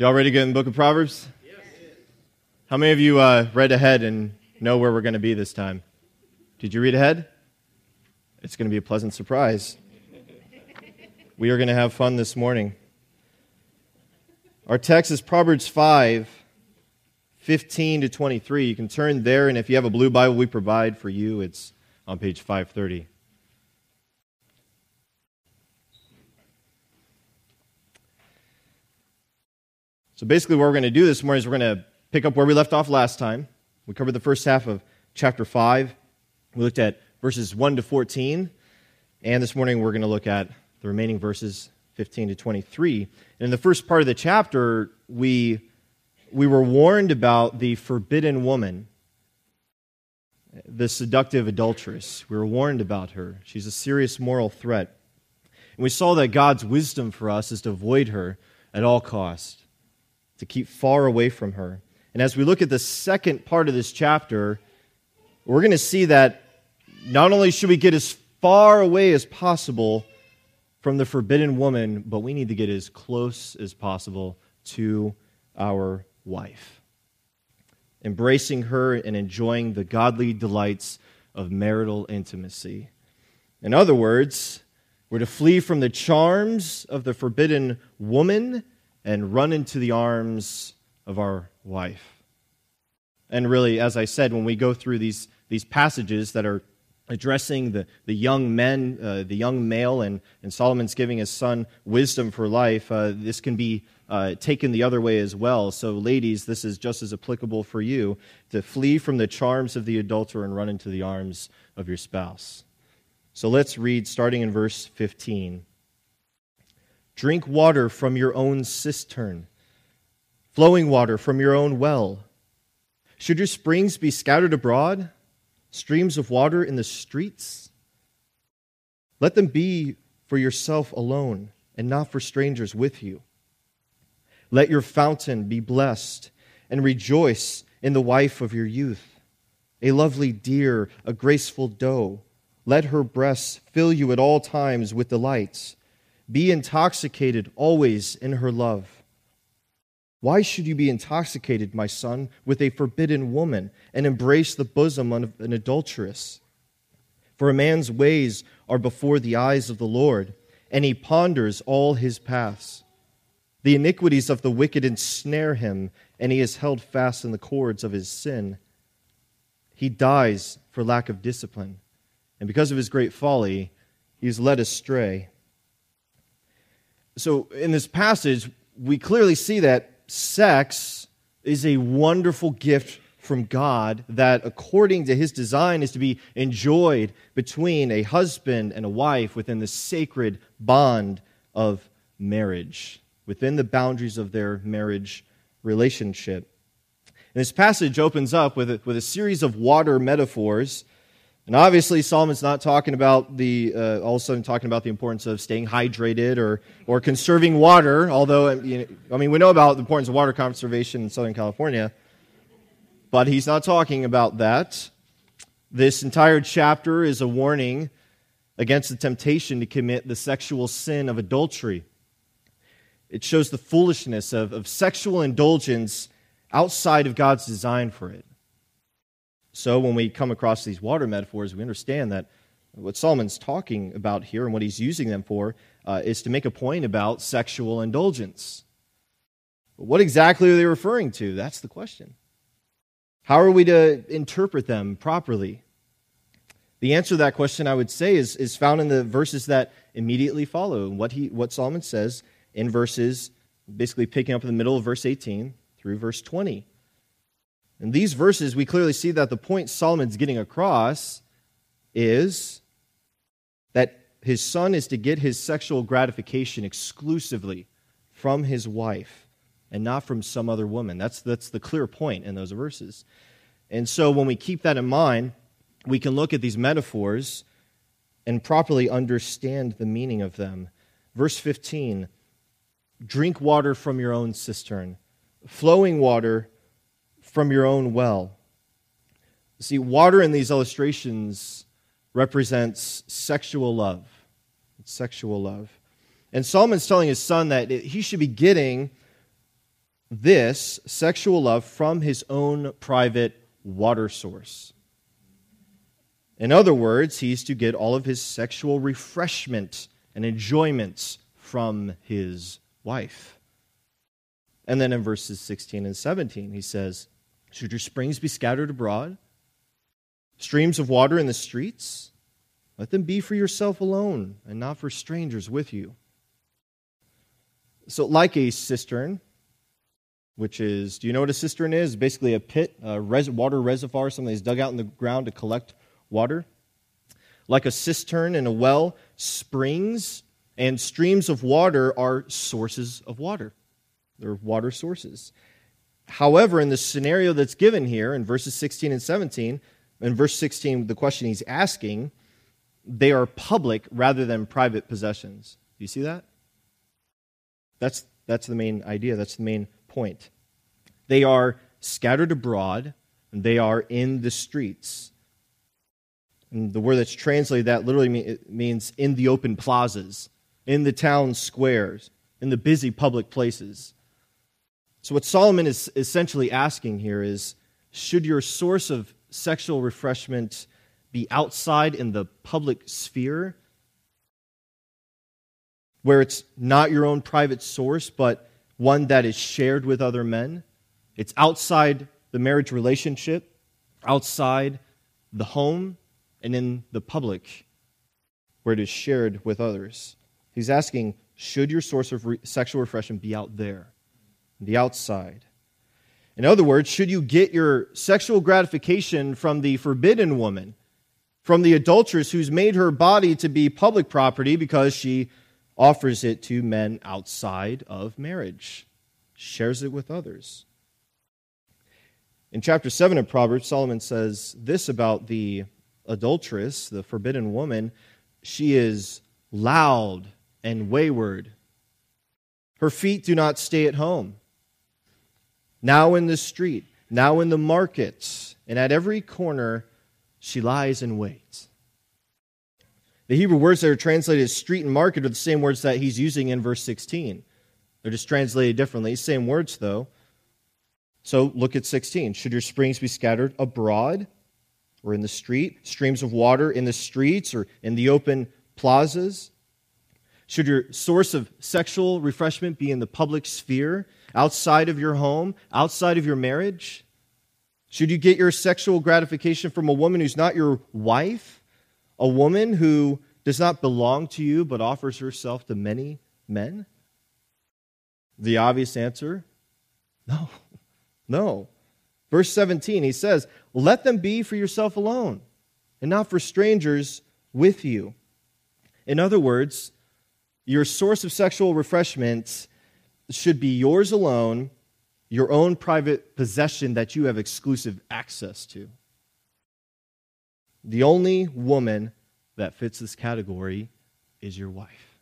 Y'all ready to get in the book of Proverbs? Yes. How many of you uh, read ahead and know where we're going to be this time? Did you read ahead? It's going to be a pleasant surprise. we are going to have fun this morning. Our text is Proverbs 5, 15 to 23. You can turn there, and if you have a blue Bible we provide for you, it's on page 530. So basically, what we're going to do this morning is we're going to pick up where we left off last time. We covered the first half of chapter 5. We looked at verses 1 to 14. And this morning, we're going to look at the remaining verses 15 to 23. And in the first part of the chapter, we, we were warned about the forbidden woman, the seductive adulteress. We were warned about her. She's a serious moral threat. And we saw that God's wisdom for us is to avoid her at all costs to keep far away from her. And as we look at the second part of this chapter, we're going to see that not only should we get as far away as possible from the forbidden woman, but we need to get as close as possible to our wife. Embracing her and enjoying the godly delights of marital intimacy. In other words, we're to flee from the charms of the forbidden woman and run into the arms of our wife. And really, as I said, when we go through these, these passages that are addressing the, the young men, uh, the young male, and, and Solomon's giving his son wisdom for life, uh, this can be uh, taken the other way as well. So, ladies, this is just as applicable for you to flee from the charms of the adulterer and run into the arms of your spouse. So, let's read starting in verse 15. Drink water from your own cistern, flowing water from your own well. Should your springs be scattered abroad, streams of water in the streets? Let them be for yourself alone and not for strangers with you. Let your fountain be blessed and rejoice in the wife of your youth, a lovely deer, a graceful doe. Let her breasts fill you at all times with delights be intoxicated always in her love. Why should you be intoxicated, my son, with a forbidden woman and embrace the bosom of an adulteress? For a man's ways are before the eyes of the Lord, and he ponders all his paths. The iniquities of the wicked ensnare him, and he is held fast in the cords of his sin. He dies for lack of discipline, and because of his great folly, he is led astray. So, in this passage, we clearly see that sex is a wonderful gift from God that, according to his design, is to be enjoyed between a husband and a wife within the sacred bond of marriage, within the boundaries of their marriage relationship. And this passage opens up with a, with a series of water metaphors and obviously, Solomon's not talking about the, uh, all of a sudden talking about the importance of staying hydrated or, or conserving water, although, you know, I mean, we know about the importance of water conservation in Southern California, but he's not talking about that. This entire chapter is a warning against the temptation to commit the sexual sin of adultery. It shows the foolishness of, of sexual indulgence outside of God's design for it. So when we come across these water metaphors, we understand that what Solomon's talking about here and what he's using them for uh, is to make a point about sexual indulgence. But what exactly are they referring to? That's the question. How are we to interpret them properly? The answer to that question, I would say, is, is found in the verses that immediately follow. What, he, what Solomon says in verses, basically picking up in the middle of verse 18 through verse 20. In these verses, we clearly see that the point Solomon's getting across is that his son is to get his sexual gratification exclusively from his wife and not from some other woman. That's, that's the clear point in those verses. And so when we keep that in mind, we can look at these metaphors and properly understand the meaning of them. Verse 15 drink water from your own cistern, flowing water from your own well. See, water in these illustrations represents sexual love. It's sexual love. And Solomon's telling his son that he should be getting this sexual love from his own private water source. In other words, he's to get all of his sexual refreshment and enjoyments from his wife. And then in verses 16 and 17, he says, Should your springs be scattered abroad? Streams of water in the streets? Let them be for yourself alone and not for strangers with you. So, like a cistern, which is, do you know what a cistern is? Basically, a pit, a res- water reservoir, something that's dug out in the ground to collect water. Like a cistern and a well, springs and streams of water are sources of water. They're water sources. However, in the scenario that's given here in verses 16 and 17, in verse 16, the question he's asking, they are public rather than private possessions. Do you see that? That's, that's the main idea. That's the main point. They are scattered abroad, and they are in the streets. And the word that's translated that literally means in the open plazas, in the town squares, in the busy public places. So, what Solomon is essentially asking here is should your source of sexual refreshment be outside in the public sphere, where it's not your own private source, but one that is shared with other men? It's outside the marriage relationship, outside the home, and in the public, where it is shared with others. He's asking, should your source of re- sexual refreshment be out there, the outside? In other words, should you get your sexual gratification from the forbidden woman, from the adulteress who's made her body to be public property because she offers it to men outside of marriage, shares it with others? In chapter 7 of Proverbs, Solomon says this about the adulteress, the forbidden woman, she is loud and wayward. Her feet do not stay at home. Now in the street, now in the markets, and at every corner, she lies in wait. The Hebrew words that are translated as street and market are the same words that he's using in verse 16. They're just translated differently. Same words, though. So look at 16. Should your springs be scattered abroad? or in the street, streams of water in the streets or in the open plazas? Should your source of sexual refreshment be in the public sphere, outside of your home, outside of your marriage? Should you get your sexual gratification from a woman who's not your wife, a woman who does not belong to you but offers herself to many men? The obvious answer no. No. Verse 17, he says, Let them be for yourself alone, and not for strangers with you. In other words, your source of sexual refreshment should be yours alone, your own private possession that you have exclusive access to. The only woman that fits this category is your wife.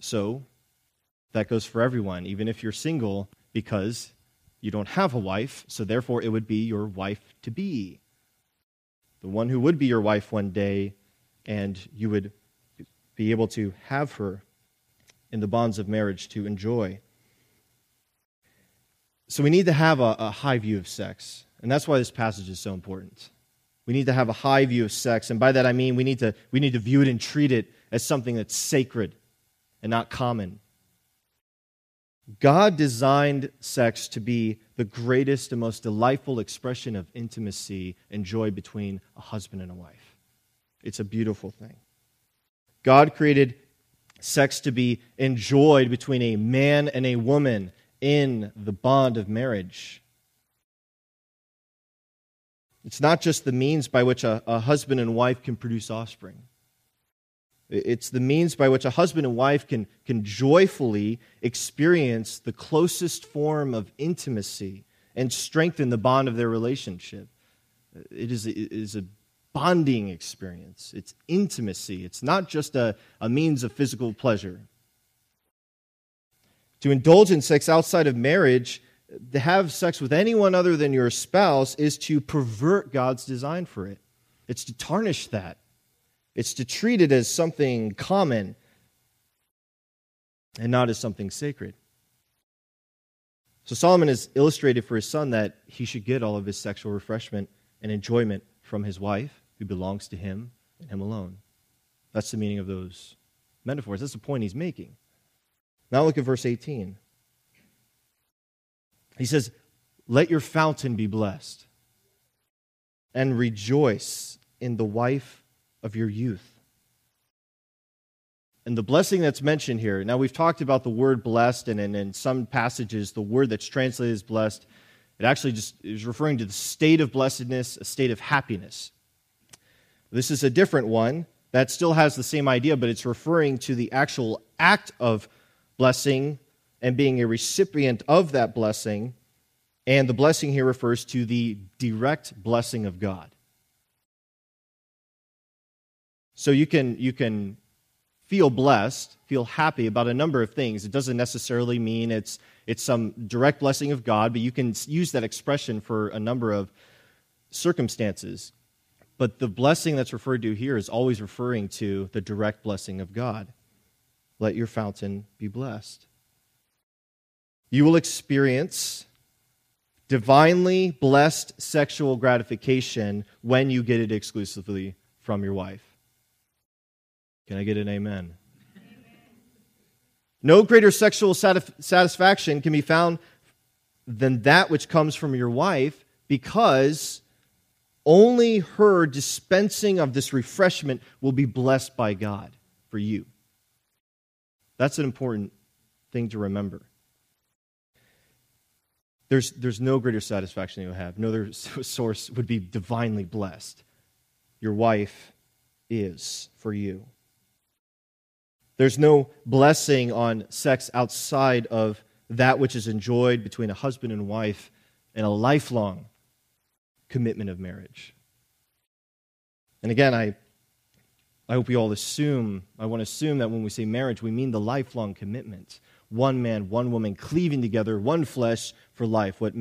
So, that goes for everyone, even if you're single, because you don't have a wife, so therefore it would be your wife to be. The one who would be your wife one day, and you would be able to have her in the bonds of marriage to enjoy. So we need to have a, a, high view of sex. And that's why this passage is so important. We need to have a high view of sex. And by that I mean we need to, we need to view it and treat it as something that's sacred and not common. God designed sex to be the greatest and most delightful expression of intimacy and joy between a husband and a wife. It's a beautiful thing. God created sex to be enjoyed between a man and a woman in the bond of marriage. It's not just the means by which a, a husband and wife can produce offspring. It's the means by which a husband and wife can, can joyfully experience the closest form of intimacy and strengthen the bond of their relationship. It is, it is a bonding experience, it's intimacy. It's not just a, a means of physical pleasure. To indulge in sex outside of marriage, to have sex with anyone other than your spouse, is to pervert God's design for it. It's to tarnish that. It's to treat it as something common and not as something sacred. So Solomon has illustrated for his son that he should get all of his sexual refreshment and enjoyment from his wife, who belongs to him and him alone. That's the meaning of those metaphors. That's the point he's making. Now look at verse 18. He says, Let your fountain be blessed, and rejoice in the wife of your youth. And the blessing that's mentioned here, now we've talked about the word blessed, and in, some passages, the word that's translated as blessed, it actually just is referring to the state of blessedness, a state of happiness. This is a different one that still has the same idea, but it's referring to the actual act of blessing and being a recipient of that blessing. And the blessing here refers to the direct blessing of God. So you can, you can feel blessed, feel happy about a number of things. It doesn't necessarily mean it's, it's some direct blessing of God, but you can use that expression for a number of circumstances. But the blessing that's referred to here is always referring to the direct blessing of God. Let your fountain be blessed. You will experience divinely blessed sexual gratification when you get it exclusively from your wife. Can I get an amen? No greater sexual satisfaction can be found than that which comes from your wife because only her dispensing of this refreshment will be blessed by God for you. That's an important thing to remember. There's, there's no greater satisfaction you'll have. No other source would be divinely blessed. Your wife is for you. There's no blessing on sex outside of that which is enjoyed between a husband and wife in a lifelong commitment of marriage. And again, I, I hope we all assume, I want to assume that when we say marriage, we mean the lifelong commitment. One man, one woman cleaving together, one flesh for life. What,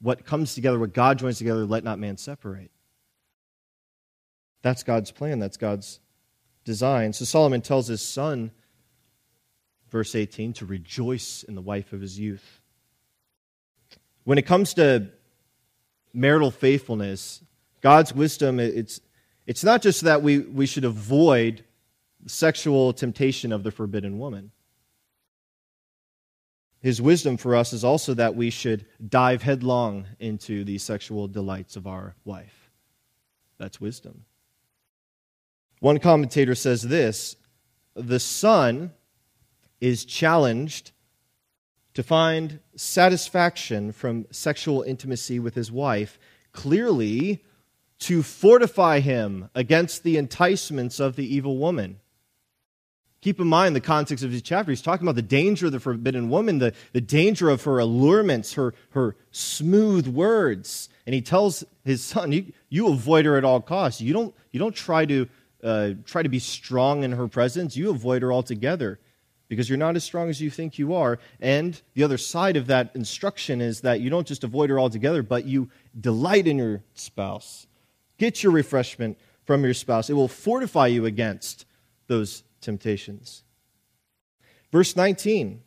what comes together, what God joins together, let not man separate. That's God's plan. That's God's design. So Solomon tells his son, verse 18, to rejoice in the wife of his youth. When it comes to marital faithfulness, God's wisdom, it's, it's not just that we, we should avoid sexual temptation of the forbidden woman. His wisdom for us is also that we should dive headlong into the sexual delights of our wife. That's wisdom. One commentator says this the son is challenged to find satisfaction from sexual intimacy with his wife, clearly to fortify him against the enticements of the evil woman. Keep in mind the context of this chapter. He's talking about the danger of the forbidden woman, the, the danger of her allurements, her, her smooth words. And he tells his son, you, you avoid her at all costs. You don't, you don't try to uh, try to be strong in her presence, you avoid her altogether because you're not as strong as you think you are. And the other side of that instruction is that you don't just avoid her altogether, but you delight in your spouse. Get your refreshment from your spouse. It will fortify you against those temptations. Verse 19,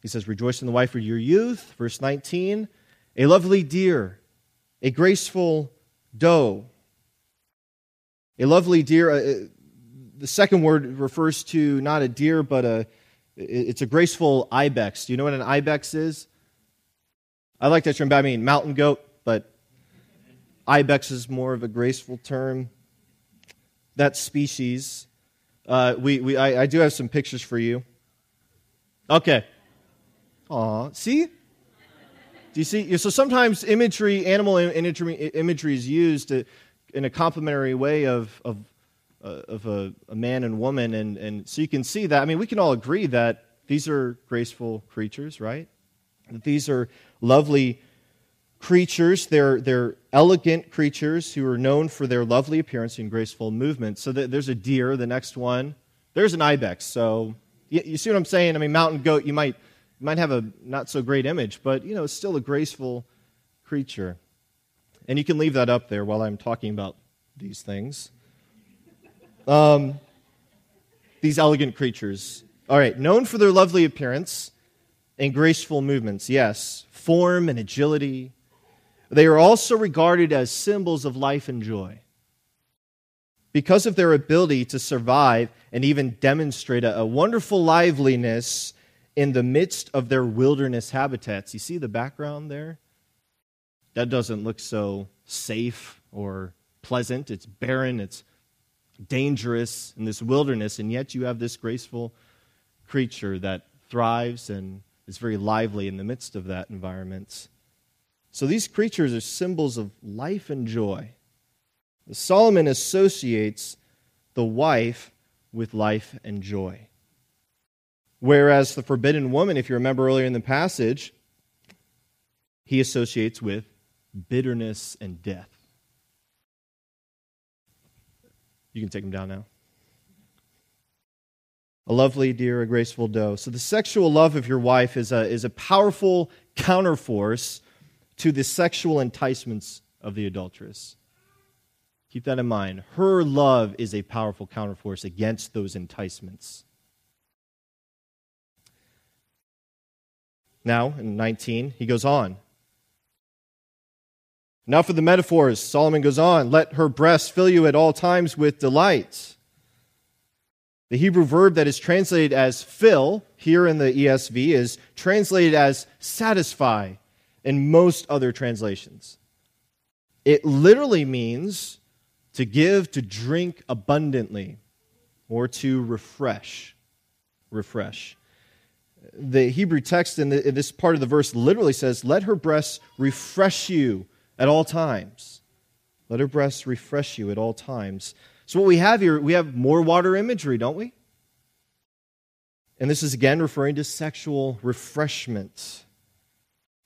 he says, Rejoice in the wife of your youth. Verse 19, a lovely deer, a graceful doe a lovely deer, uh, uh, the second word refers to not a deer, but a, it's a graceful ibex. Do you know what an ibex is? I like that term, but I mean mountain goat, but ibex is more of a graceful term. That species. Uh, we, we, I, I do have some pictures for you. Okay. Aw, see? Do you see? So sometimes imagery, animal imagery, imagery is used to, in a complementary way of, of, uh, of a, a, man and woman. And, and so you can see that. I mean, we can all agree that these are graceful creatures, right? That these are lovely creatures. They're, they're elegant creatures who are known for their lovely appearance and graceful movement. So there's a deer, the next one. There's an ibex. So you, you see what I'm saying? I mean, mountain goat, you might, you might have a not so great image, but, you know, it's still a graceful creature. And you can leave that up there while I'm talking about these things. Um, these elegant creatures. All right, known for their lovely appearance and graceful movements, yes, form and agility. They are also regarded as symbols of life and joy. Because of their ability to survive and even demonstrate a, a wonderful liveliness in the midst of their wilderness habitats. You see the background there? That doesn't look so safe or pleasant. It's barren, it's dangerous in this wilderness, and yet you have this graceful creature that thrives and is very lively in the midst of that environment. So these creatures are symbols of life and joy. Solomon associates the wife with life and joy. Whereas the forbidden woman, if you remember earlier in the passage, he associates with bitterness and death. You can take them down now. A lovely, deer, a graceful doe. So the sexual love of your wife is a, is a powerful counterforce to the sexual enticements of the adulteress. Keep that in mind. Her love is a powerful counterforce against those enticements. Now, in 19, he goes on. Now for the metaphors, Solomon goes on. Let her breast fill you at all times with delight. The Hebrew verb that is translated as fill here in the ESV is translated as satisfy in most other translations. It literally means to give, to drink abundantly, or to refresh. Refresh the Hebrew text in, the, in, this part of the verse literally says, Let her breasts refresh you at all times. Let her breasts refresh you at all times. So, what we have here, we have more water imagery, don't we? And this is again referring to sexual refreshment.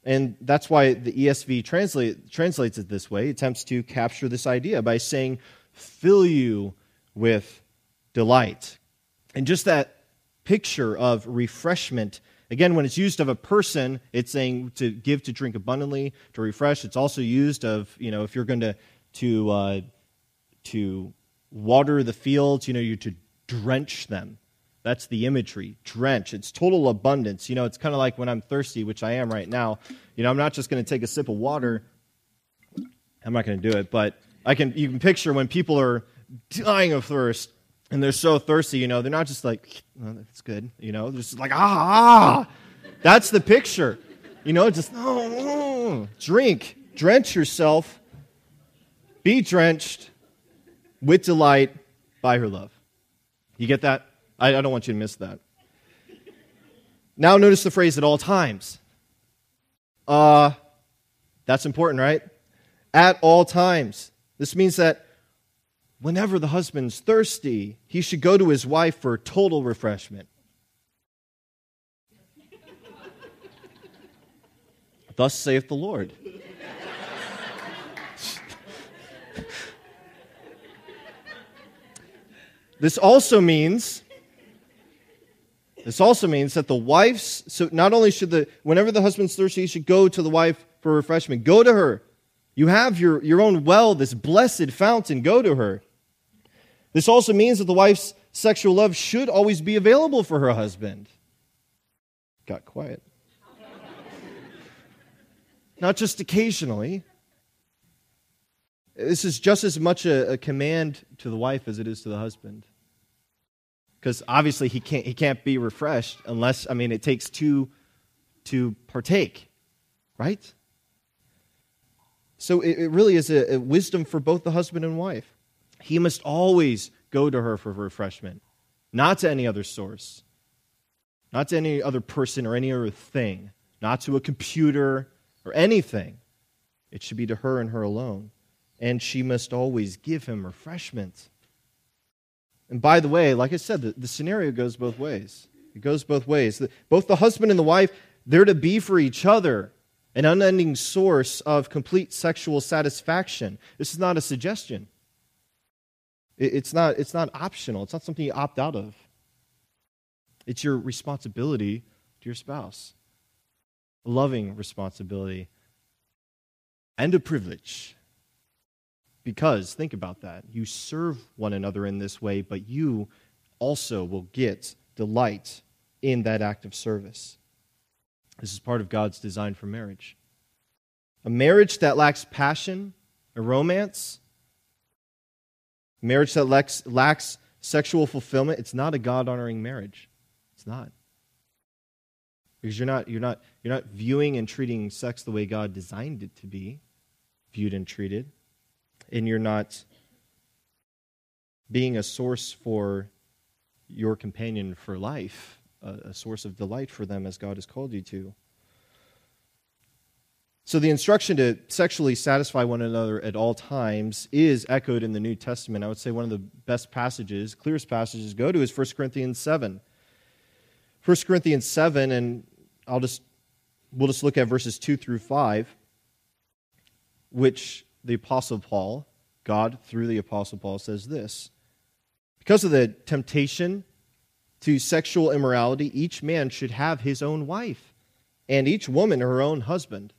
And that's why the ESV translate, translates it this way, it attempts to capture this idea by saying, fill you with delight. And just that picture of refreshment. Again, when it's used of a person, it's saying to give to drink abundantly, to refresh. It's also used of, you know, if you're going to, to, uh, to water the fields, you know, you're to drench them. That's the imagery. Drench. It's total abundance. You know, it's kind of like when I'm thirsty, which I am right now. You know, I'm not just going to take a sip of water. I'm not going to do it, but I can. You can picture when people are dying of thirst and they're so thirsty, you know, they're not just like, oh, that's good, you know, they're just like, ah. That's the picture. You know, just, oh, oh, drink, drench yourself, be drenched with delight by her love. You get that? I, I don't want you to miss that. Now, notice the phrase at all times. Uh, that's important, right? At all times. This means that whenever the husband's thirsty, he should go to his wife for total refreshment. Thus saith the Lord. this also means this also means that the wife's so not only should the whenever the husband's thirsty he should go to the wife for refreshment go to her you have your, your own well this blessed fountain go to her this also means that the wife's sexual love should always be available for her husband. Got quiet. Not just occasionally. This is just as much a, a, command to the wife as it is to the husband. Because obviously he can't, he can't be refreshed unless, I mean, it takes two to partake, right? So it, it really is a, a wisdom for both the husband and wife. He must always go to her for refreshment, not to any other source, not to any other person or any other thing, not to a computer or anything. It should be to her and her alone. And she must always give him refreshment. And by the way, like I said, the, the scenario goes both ways. It goes both ways. The, both the husband and the wife, they're to be for each other an unending source of complete sexual satisfaction. This is not a suggestion. It's not, it's not optional, it's not something you opt out of. It's your responsibility to your spouse, a loving responsibility and a privilege. Because, think about that, you serve one another in this way, but you also will get delight in that act of service. This is part of God's design for marriage. A marriage that lacks passion a romance, marriage that lacks, lacks sexual fulfillment, it's not a God honoring marriage. It's not. Because you're not, you're, not, you're not viewing and treating sex the way God designed it to be viewed and treated. And you're not being a source for your companion for life, a, a source of delight for them as God has called you to. So, the instruction to sexually satisfy one another at all times is echoed in the New Testament. I would say one of the best passages, clearest passages, go to is 1 Corinthians 7. 1 Corinthians 7, and I'll just, we'll just look at verses 2 through 5, which the Apostle Paul, God through the Apostle Paul, says this Because of the temptation to sexual immorality, each man should have his own wife, and each woman her own husband.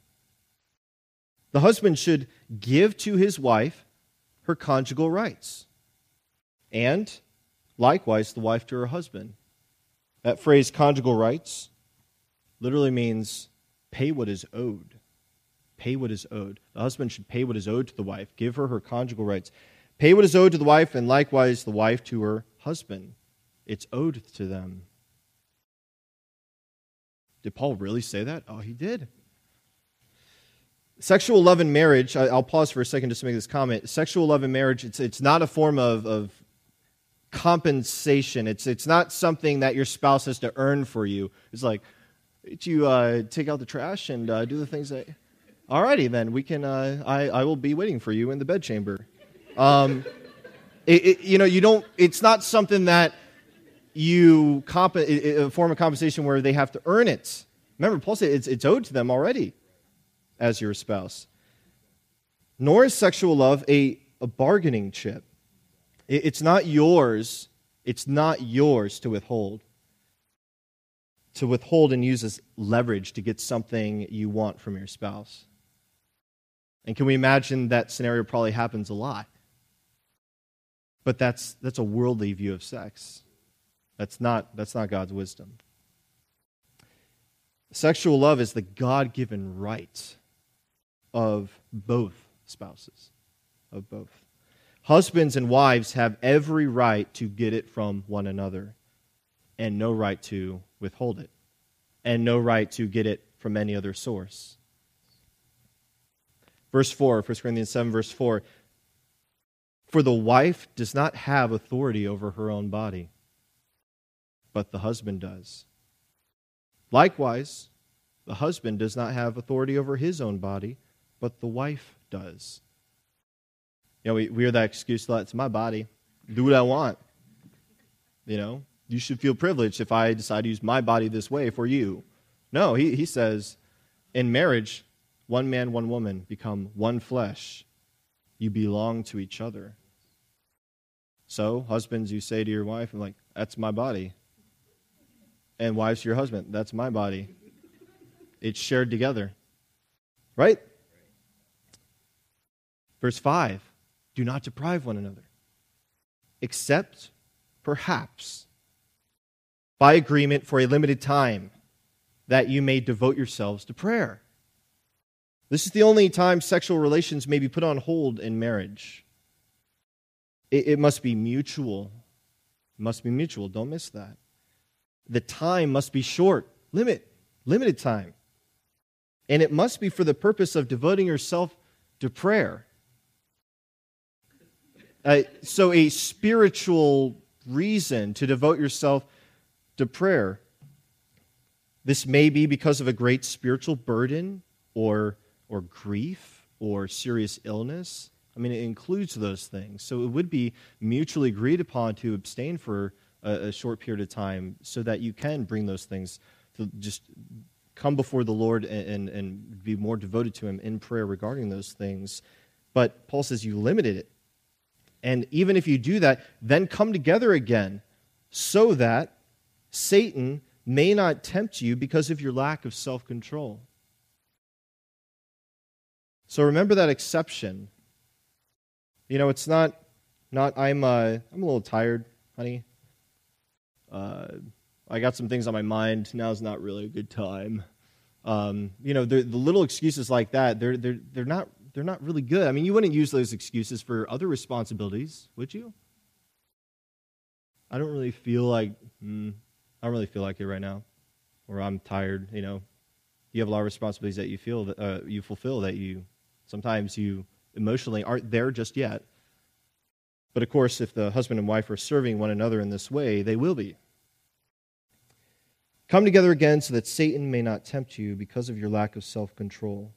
The husband should give to his wife her conjugal rights, and likewise the wife to her husband. That phrase, conjugal rights, literally means pay what is owed. Pay what is owed. The husband should pay what is owed to the wife, give her her conjugal rights. Pay what is owed to the wife, and likewise the wife to her husband. It's owed to them. Did Paul really say that? Oh, he did. Sexual love in marriage, I'll pause for a second just to make this comment. Sexual love in marriage, it's, it's not a form of, of compensation. It's, it's not something that your spouse has to earn for you. It's like, you uh, take out the trash and uh, do the things that. Alrighty, then we can. Uh, I I will be waiting for you in the bedchamber. Um, it, it, you know, you don't. It's not something that you comp a form of compensation where they have to earn it. Remember, Paul said it's, it's owed to them already as your spouse. Nor is sexual love a, a bargaining chip. It's not yours. It's not yours to withhold. To withhold and use as leverage to get something you want from your spouse. And can we imagine that scenario probably happens a lot? But that's, that's a worldly view of sex. That's not, that's not God's wisdom. Sexual love is the God given right of both spouses, of both. Husbands and wives have every right to get it from one another and no right to withhold it and no right to get it from any other source. Verse 4, 1 Corinthians 7, verse 4 For the wife does not have authority over her own body, but the husband does. Likewise, the husband does not have authority over his own body, but the wife does. You know, we, we hear that excuse a lot. It's my body. Do what I want. You know, you should feel privileged if I decide to use my body this way for you. No, he, he says, in marriage, one man, one woman become one flesh. You belong to each other. So, husbands, you say to your wife, I'm like, that's my body. And wives to your husband, that's my body. It's shared together. Right? Verse 5 do not deprive one another, except perhaps by agreement for a limited time, that you may devote yourselves to prayer. This is the only time sexual relations may be put on hold in marriage. It, it must be mutual. It must be mutual. Don't miss that. The time must be short, limit, limited time. And it must be for the purpose of devoting yourself to prayer. Uh, so, a spiritual reason to devote yourself to prayer. This may be because of a great spiritual burden or, or grief or serious illness. I mean, it includes those things. So, it would be mutually agreed upon to abstain for a, a short period of time so that you can bring those things to just come before the Lord and, and, and be more devoted to Him in prayer regarding those things. But Paul says you limited it and even if you do that, then come together again so that Satan may not tempt you because of your lack of self control. So remember that exception. You know, it's not, not I'm, uh, I'm a little tired, honey. Uh, I got some things on my mind. Now's not really a good time. Um, you know, the little excuses like that, they're, they're, they're, not, they're not really good. I mean, you wouldn't use those excuses for other responsibilities, would you? I don't really feel like, mm, I don't really feel like it right now, or I'm tired, you know. You have a lot of responsibilities that you feel that uh, you fulfill that you sometimes you emotionally aren't there just yet. But of course, if the husband and wife are serving one another in this way, they will be. Come together again so that Satan may not tempt you because of your lack of self control.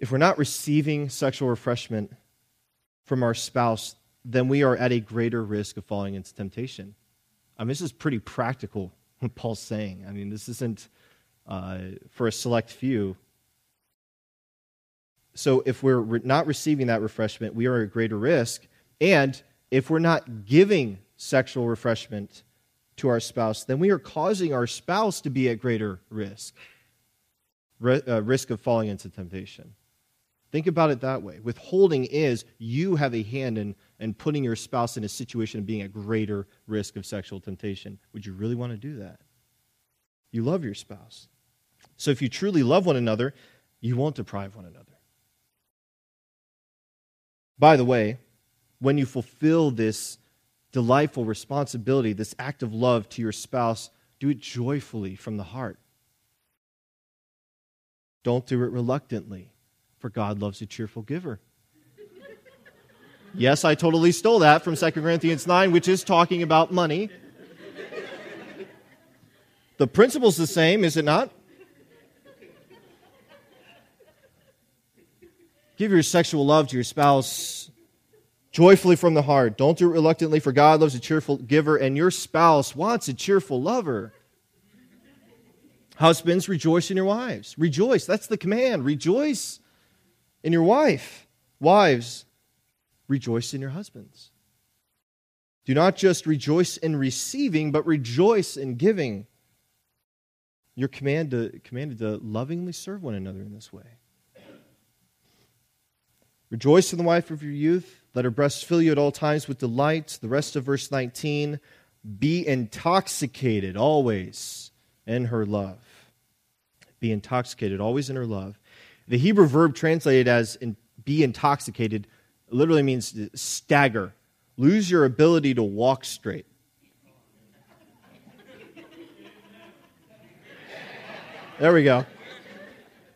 If we're not receiving sexual refreshment from our spouse, then we are at a greater risk of falling into temptation. I mean, this is pretty practical, what Paul's saying. I mean, this isn't uh, for a select few. So if we're re- not receiving that refreshment, we are at greater risk. And if we're not giving sexual refreshment to our spouse, then we are causing our spouse to be at greater risk, uh, risk of falling into temptation. Think about it that way. Withholding is you have a hand in, in putting your spouse in a situation of being at greater risk of sexual temptation. Would you really want to do that? You love your spouse. So if you truly love one another, you won't deprive one another. By the way, when you fulfill this delightful responsibility, this act of love to your spouse, do it joyfully from the heart. Don't do it reluctantly, for God loves a cheerful giver. yes, I totally stole that from 2 Corinthians 9, which is talking about money. The principle's the same, is it not? Give your sexual love to your spouse joyfully from the heart. Don't do it reluctantly, for God loves a cheerful giver, and your spouse wants a cheerful lover. Husbands, rejoice in your wives. Rejoice. That's the command. Rejoice in your wife. Wives, rejoice in your husbands. Do not just rejoice in receiving, but rejoice in giving. You're commanded to, commanded to lovingly serve one another in this way. Rejoice in the wife of your youth. Let her breasts fill you at all times with delight. The rest of verse 19 be intoxicated always in her love. Be intoxicated always in her love. The Hebrew verb translated as in, be intoxicated literally means stagger, lose your ability to walk straight. There we go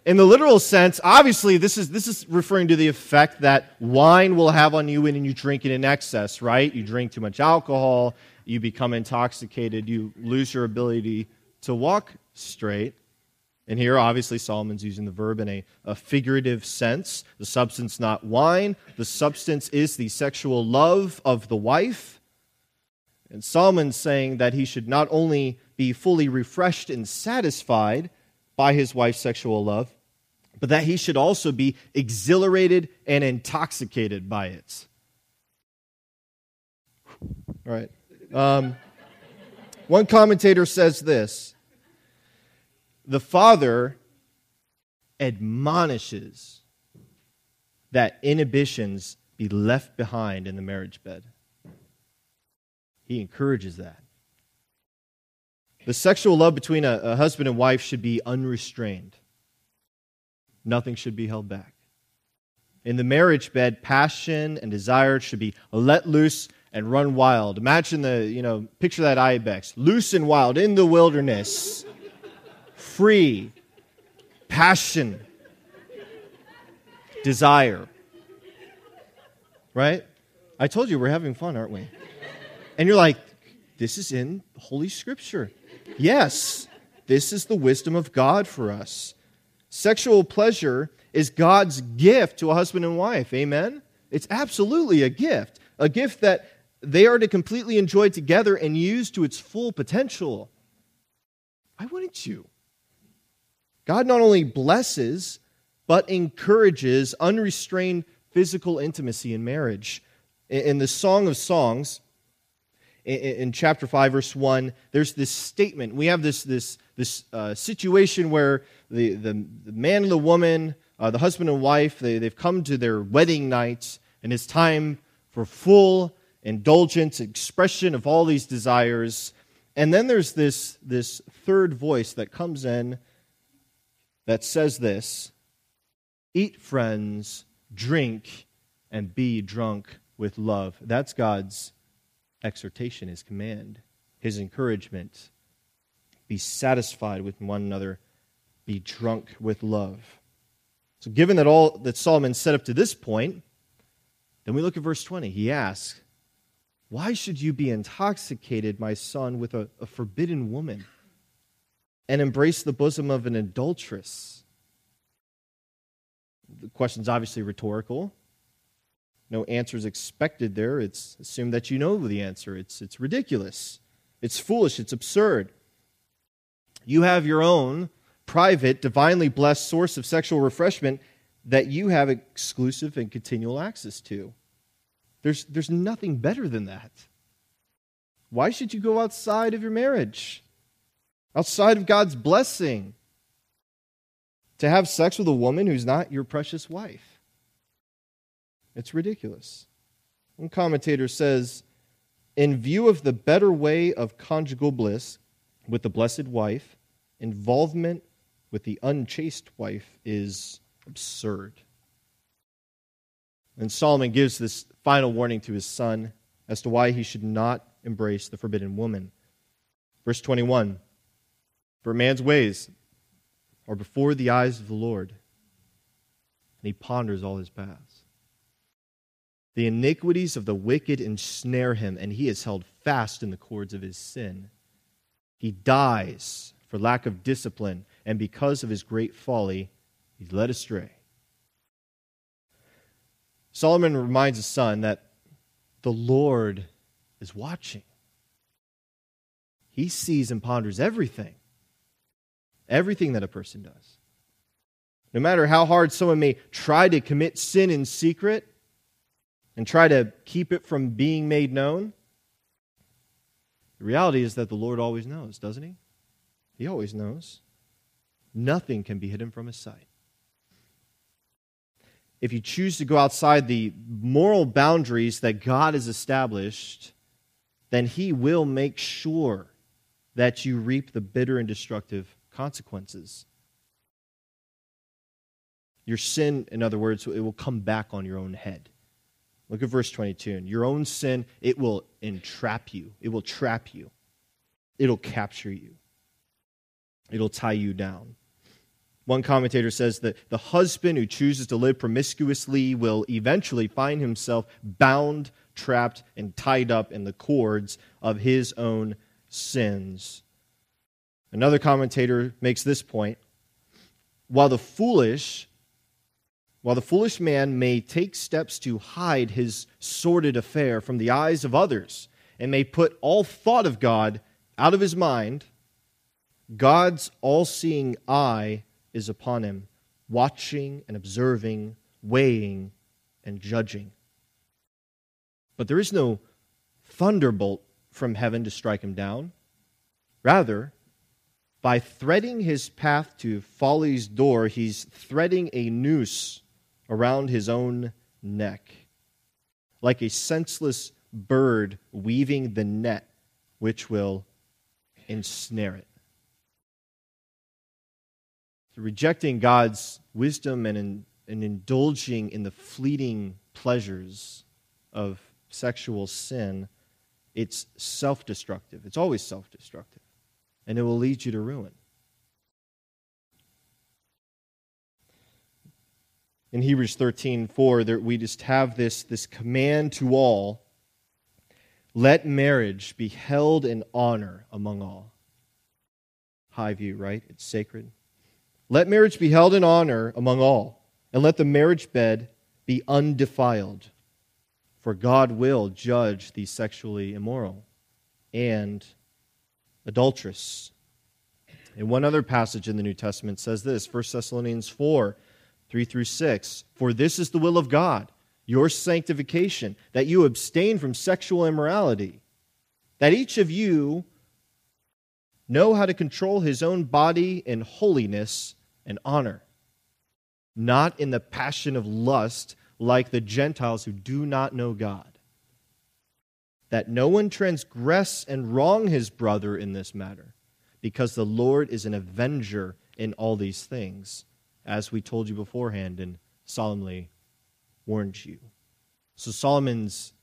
in the literal sense, obviously, this is, this is referring to the effect that wine will have on you when you drink it in excess, right? You drink too much alcohol, you become intoxicated, you lose your ability to walk straight. And here, obviously, Solomon's using the verb in a, a figurative sense. The substance, not wine. The substance is the sexual love of the wife. And Solomon's saying that he should not only be fully refreshed and satisfied, by his wife's sexual love, but that he should also be exhilarated and intoxicated by it. All right. Um, one commentator says this The father admonishes that inhibitions be left behind in the marriage bed. He encourages that. The sexual love between a, a husband and wife should be unrestrained. Nothing should be held back. In the marriage bed, passion and desire should be let loose and run wild. Imagine the, you know, picture that ibex, loose and wild in the wilderness, free, passion, desire. Right? I told you we're having fun, aren't we? And you're like, this is in Holy Scripture. Yes, this is the wisdom of God for us. Sexual pleasure is God's gift to a husband and wife. Amen? It's absolutely a gift, a gift that they are to completely enjoy together and use to its full potential. Why wouldn't you? God not only blesses, but encourages unrestrained physical intimacy in marriage. In the Song of Songs, in, chapter 5, verse 1, there's this statement. We have this, this, this uh, situation where the, the, the, man and the woman, uh, the husband and wife, they, they've come to their wedding night, and it's time for full indulgence, expression of all these desires. And then there's this, this third voice that comes in that says this Eat, friends, drink, and be drunk with love. That's God's exhortation, his command, his encouragement. Be satisfied with one another, be drunk with love. So, given that all that Solomon said up to this point, then we look at verse 20. He asks, Why should you be intoxicated, my son, with a, a forbidden woman and embrace the bosom of an adulteress? The question's obviously rhetorical. No answers expected there. It's assumed that you know the answer. It's, it's ridiculous. It's foolish. It's absurd. You have your own private, divinely blessed source of sexual refreshment that you have exclusive and continual access to. There's, there's nothing better than that. Why should you go outside of your marriage? Outside of God's blessing? To have sex with a woman who's not your precious wife? It's ridiculous. One commentator says, in view of the better way of conjugal bliss with the blessed wife, involvement with the unchaste wife is absurd. And Solomon gives this final warning to his son as to why he should not embrace the forbidden woman. Verse 21 For man's ways are before the eyes of the Lord, and he ponders all his paths. The iniquities of the wicked ensnare him, and he is held fast in the cords of his sin. He dies for lack of discipline, and because of his great folly, he's led astray. Solomon reminds his son that the Lord is watching. He sees and ponders everything, everything that a person does. No matter how hard someone may try to commit sin in secret and try to keep it from being made known, the reality is that the Lord always knows, doesn't he? He always knows. Nothing can be hidden from his sight if you choose to go outside the moral boundaries that God has established, then He will make sure that you reap the bitter and destructive consequences. Your sin, in other words, it will come back on your own head. Look at verse 22. And Your own sin, it will entrap you, it will trap you, it'll capture you, it'll tie you down. One commentator says that the husband who chooses to live promiscuously will eventually find himself bound, trapped, and tied up in the cords of his own sins. Another commentator makes this point while the foolish while the foolish man may take steps to hide his sordid affair from the eyes of others and may put all thought of God out of his mind, God's all seeing eye is upon him, watching and observing, weighing and judging. But there is no thunderbolt from heaven to strike him down. Rather, by threading his path to folly's door, he's threading a noose around his own neck, like a senseless bird weaving the net which will ensnare it rejecting God's wisdom and, in, and indulging in the fleeting pleasures of sexual sin, it's self destructive. It's always self destructive. And it will lead you to ruin. In Hebrews 13, 4, there, we just have this, this command to all let marriage be held in honor among all. High view, right? It's sacred. Let marriage be held in honor among all, and let the marriage bed be undefiled. For God will judge the sexually immoral and adulterous. And one other passage in the New Testament says this 1 Thessalonians 4 3 through 6. For this is the will of God, your sanctification, that you abstain from sexual immorality, that each of you know how to control his own body in holiness and honor, not in the passion of lust like the Gentiles who do not know God. That no one transgress and wrong his brother in this matter, because the Lord is an avenger in all these things, as we told you beforehand and solemnly warned you. So Solomon's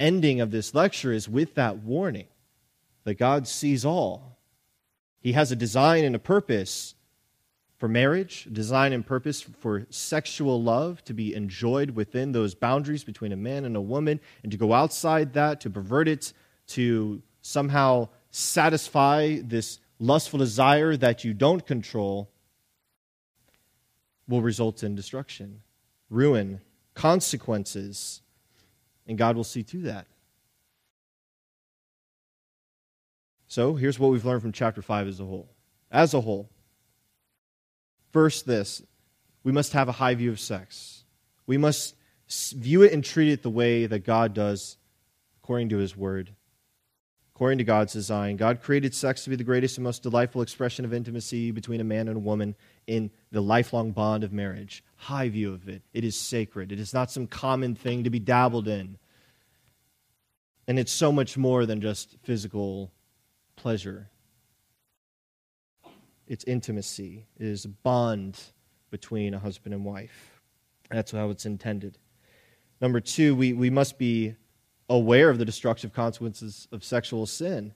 ending of this lecture is with that warning that God sees all. He has a design and a purpose for marriage, design and purpose for sexual love to be enjoyed within those boundaries between a man and a woman, and to go outside that, to pervert it, to somehow satisfy this lustful desire that you don't control, will result in destruction, ruin, consequences, and God will see to that. So here's what we've learned from chapter 5 as a whole. As a whole, first, this we must have a high view of sex. We must view it and treat it the way that God does according to his word. According to God's design, God created sex to be the greatest and most delightful expression of intimacy between a man and a woman in the lifelong bond of marriage. High view of it. It is sacred. It is not some common thing to be dabbled in. And it's so much more than just physical pleasure. It's intimacy, it is a bond between a husband and wife. That's how it's intended. Number two, we, we must be aware of the destructive consequences of sexual sin.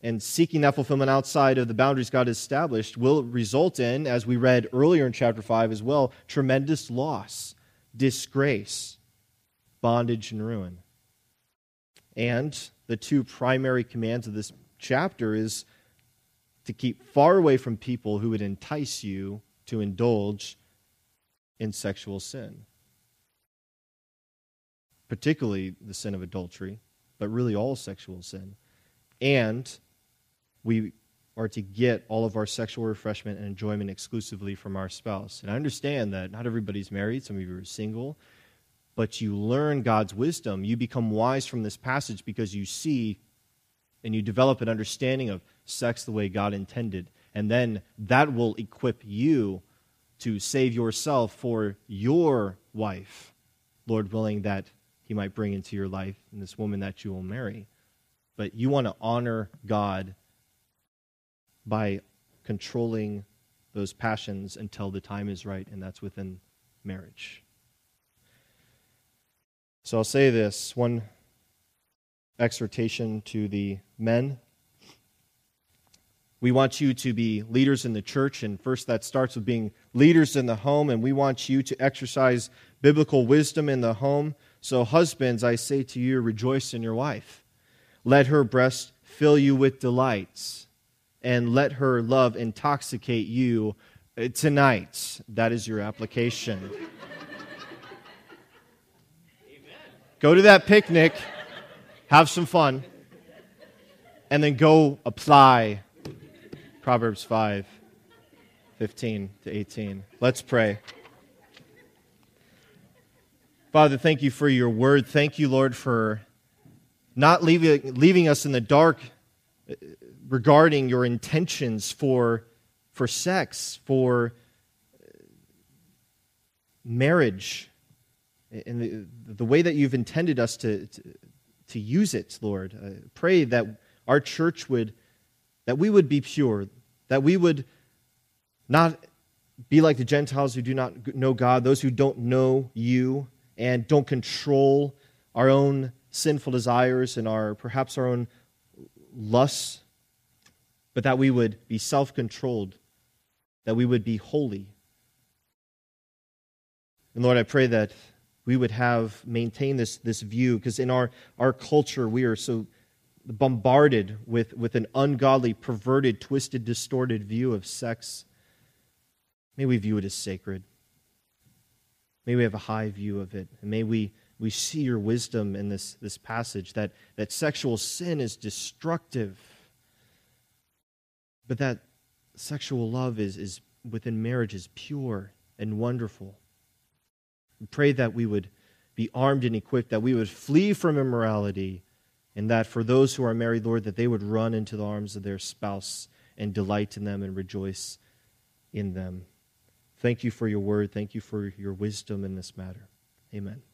And seeking that fulfillment outside of the boundaries God has established will result in, as we read earlier in chapter 5 as well, tremendous loss, disgrace, bondage, and ruin. And the two primary commands of this chapter is to keep far away from people who would entice you to indulge in sexual sin, particularly the sin of adultery, but really all sexual sin. And we are to get all of our sexual refreshment and enjoyment exclusively from our spouse. And I understand that not everybody's married, some of you are single, but you learn God's wisdom. You become wise from this passage because you see and you develop an understanding of sex the way God intended. And then that will equip you to save yourself for your wife, Lord willing, that He might bring into your life and this woman that you will marry. But you want to honor God by controlling those passions until the time is right, and that's within marriage. So I'll say this one exhortation to the men. We want you to be leaders in the church, and first that starts with being leaders in the home, and we want you to exercise biblical wisdom in the home. So, husbands, I say to you, rejoice in your wife. Let her breast fill you with delights, and let her love intoxicate you uh, tonight. That is your application. Go to that picnic have some fun, and then go apply Proverbs 5 15 to 18. Let's pray. Father, thank you for your word. Thank you, Lord, for not leaving, leaving us in the dark uh, regarding your intentions for, for sex, for uh, marriage, and the, the way that you've intended us to, to, to use it, Lord. I pray that our church would, that we would be pure, that we would not be like the Gentiles who do not know God, those who don't know you and don't control our own sinful desires and our perhaps our own lusts, but that we would be self controlled, that we would be holy. And Lord, I pray that we would have maintained this, this view because in our, our culture we are so bombarded with, with an ungodly, perverted, twisted, distorted view of sex. May we view it as sacred. May we have a high view of it. And may we, we see your wisdom in this, this passage that, that sexual sin is destructive, but that sexual love is, is within marriage is pure and wonderful. We pray that we would be armed and equipped, that we would flee from immorality, and that for those who are married, Lord, that they would run into the arms of their spouse and delight in them and rejoice in them. Thank you for your word. Thank you for your wisdom in this matter. Amen.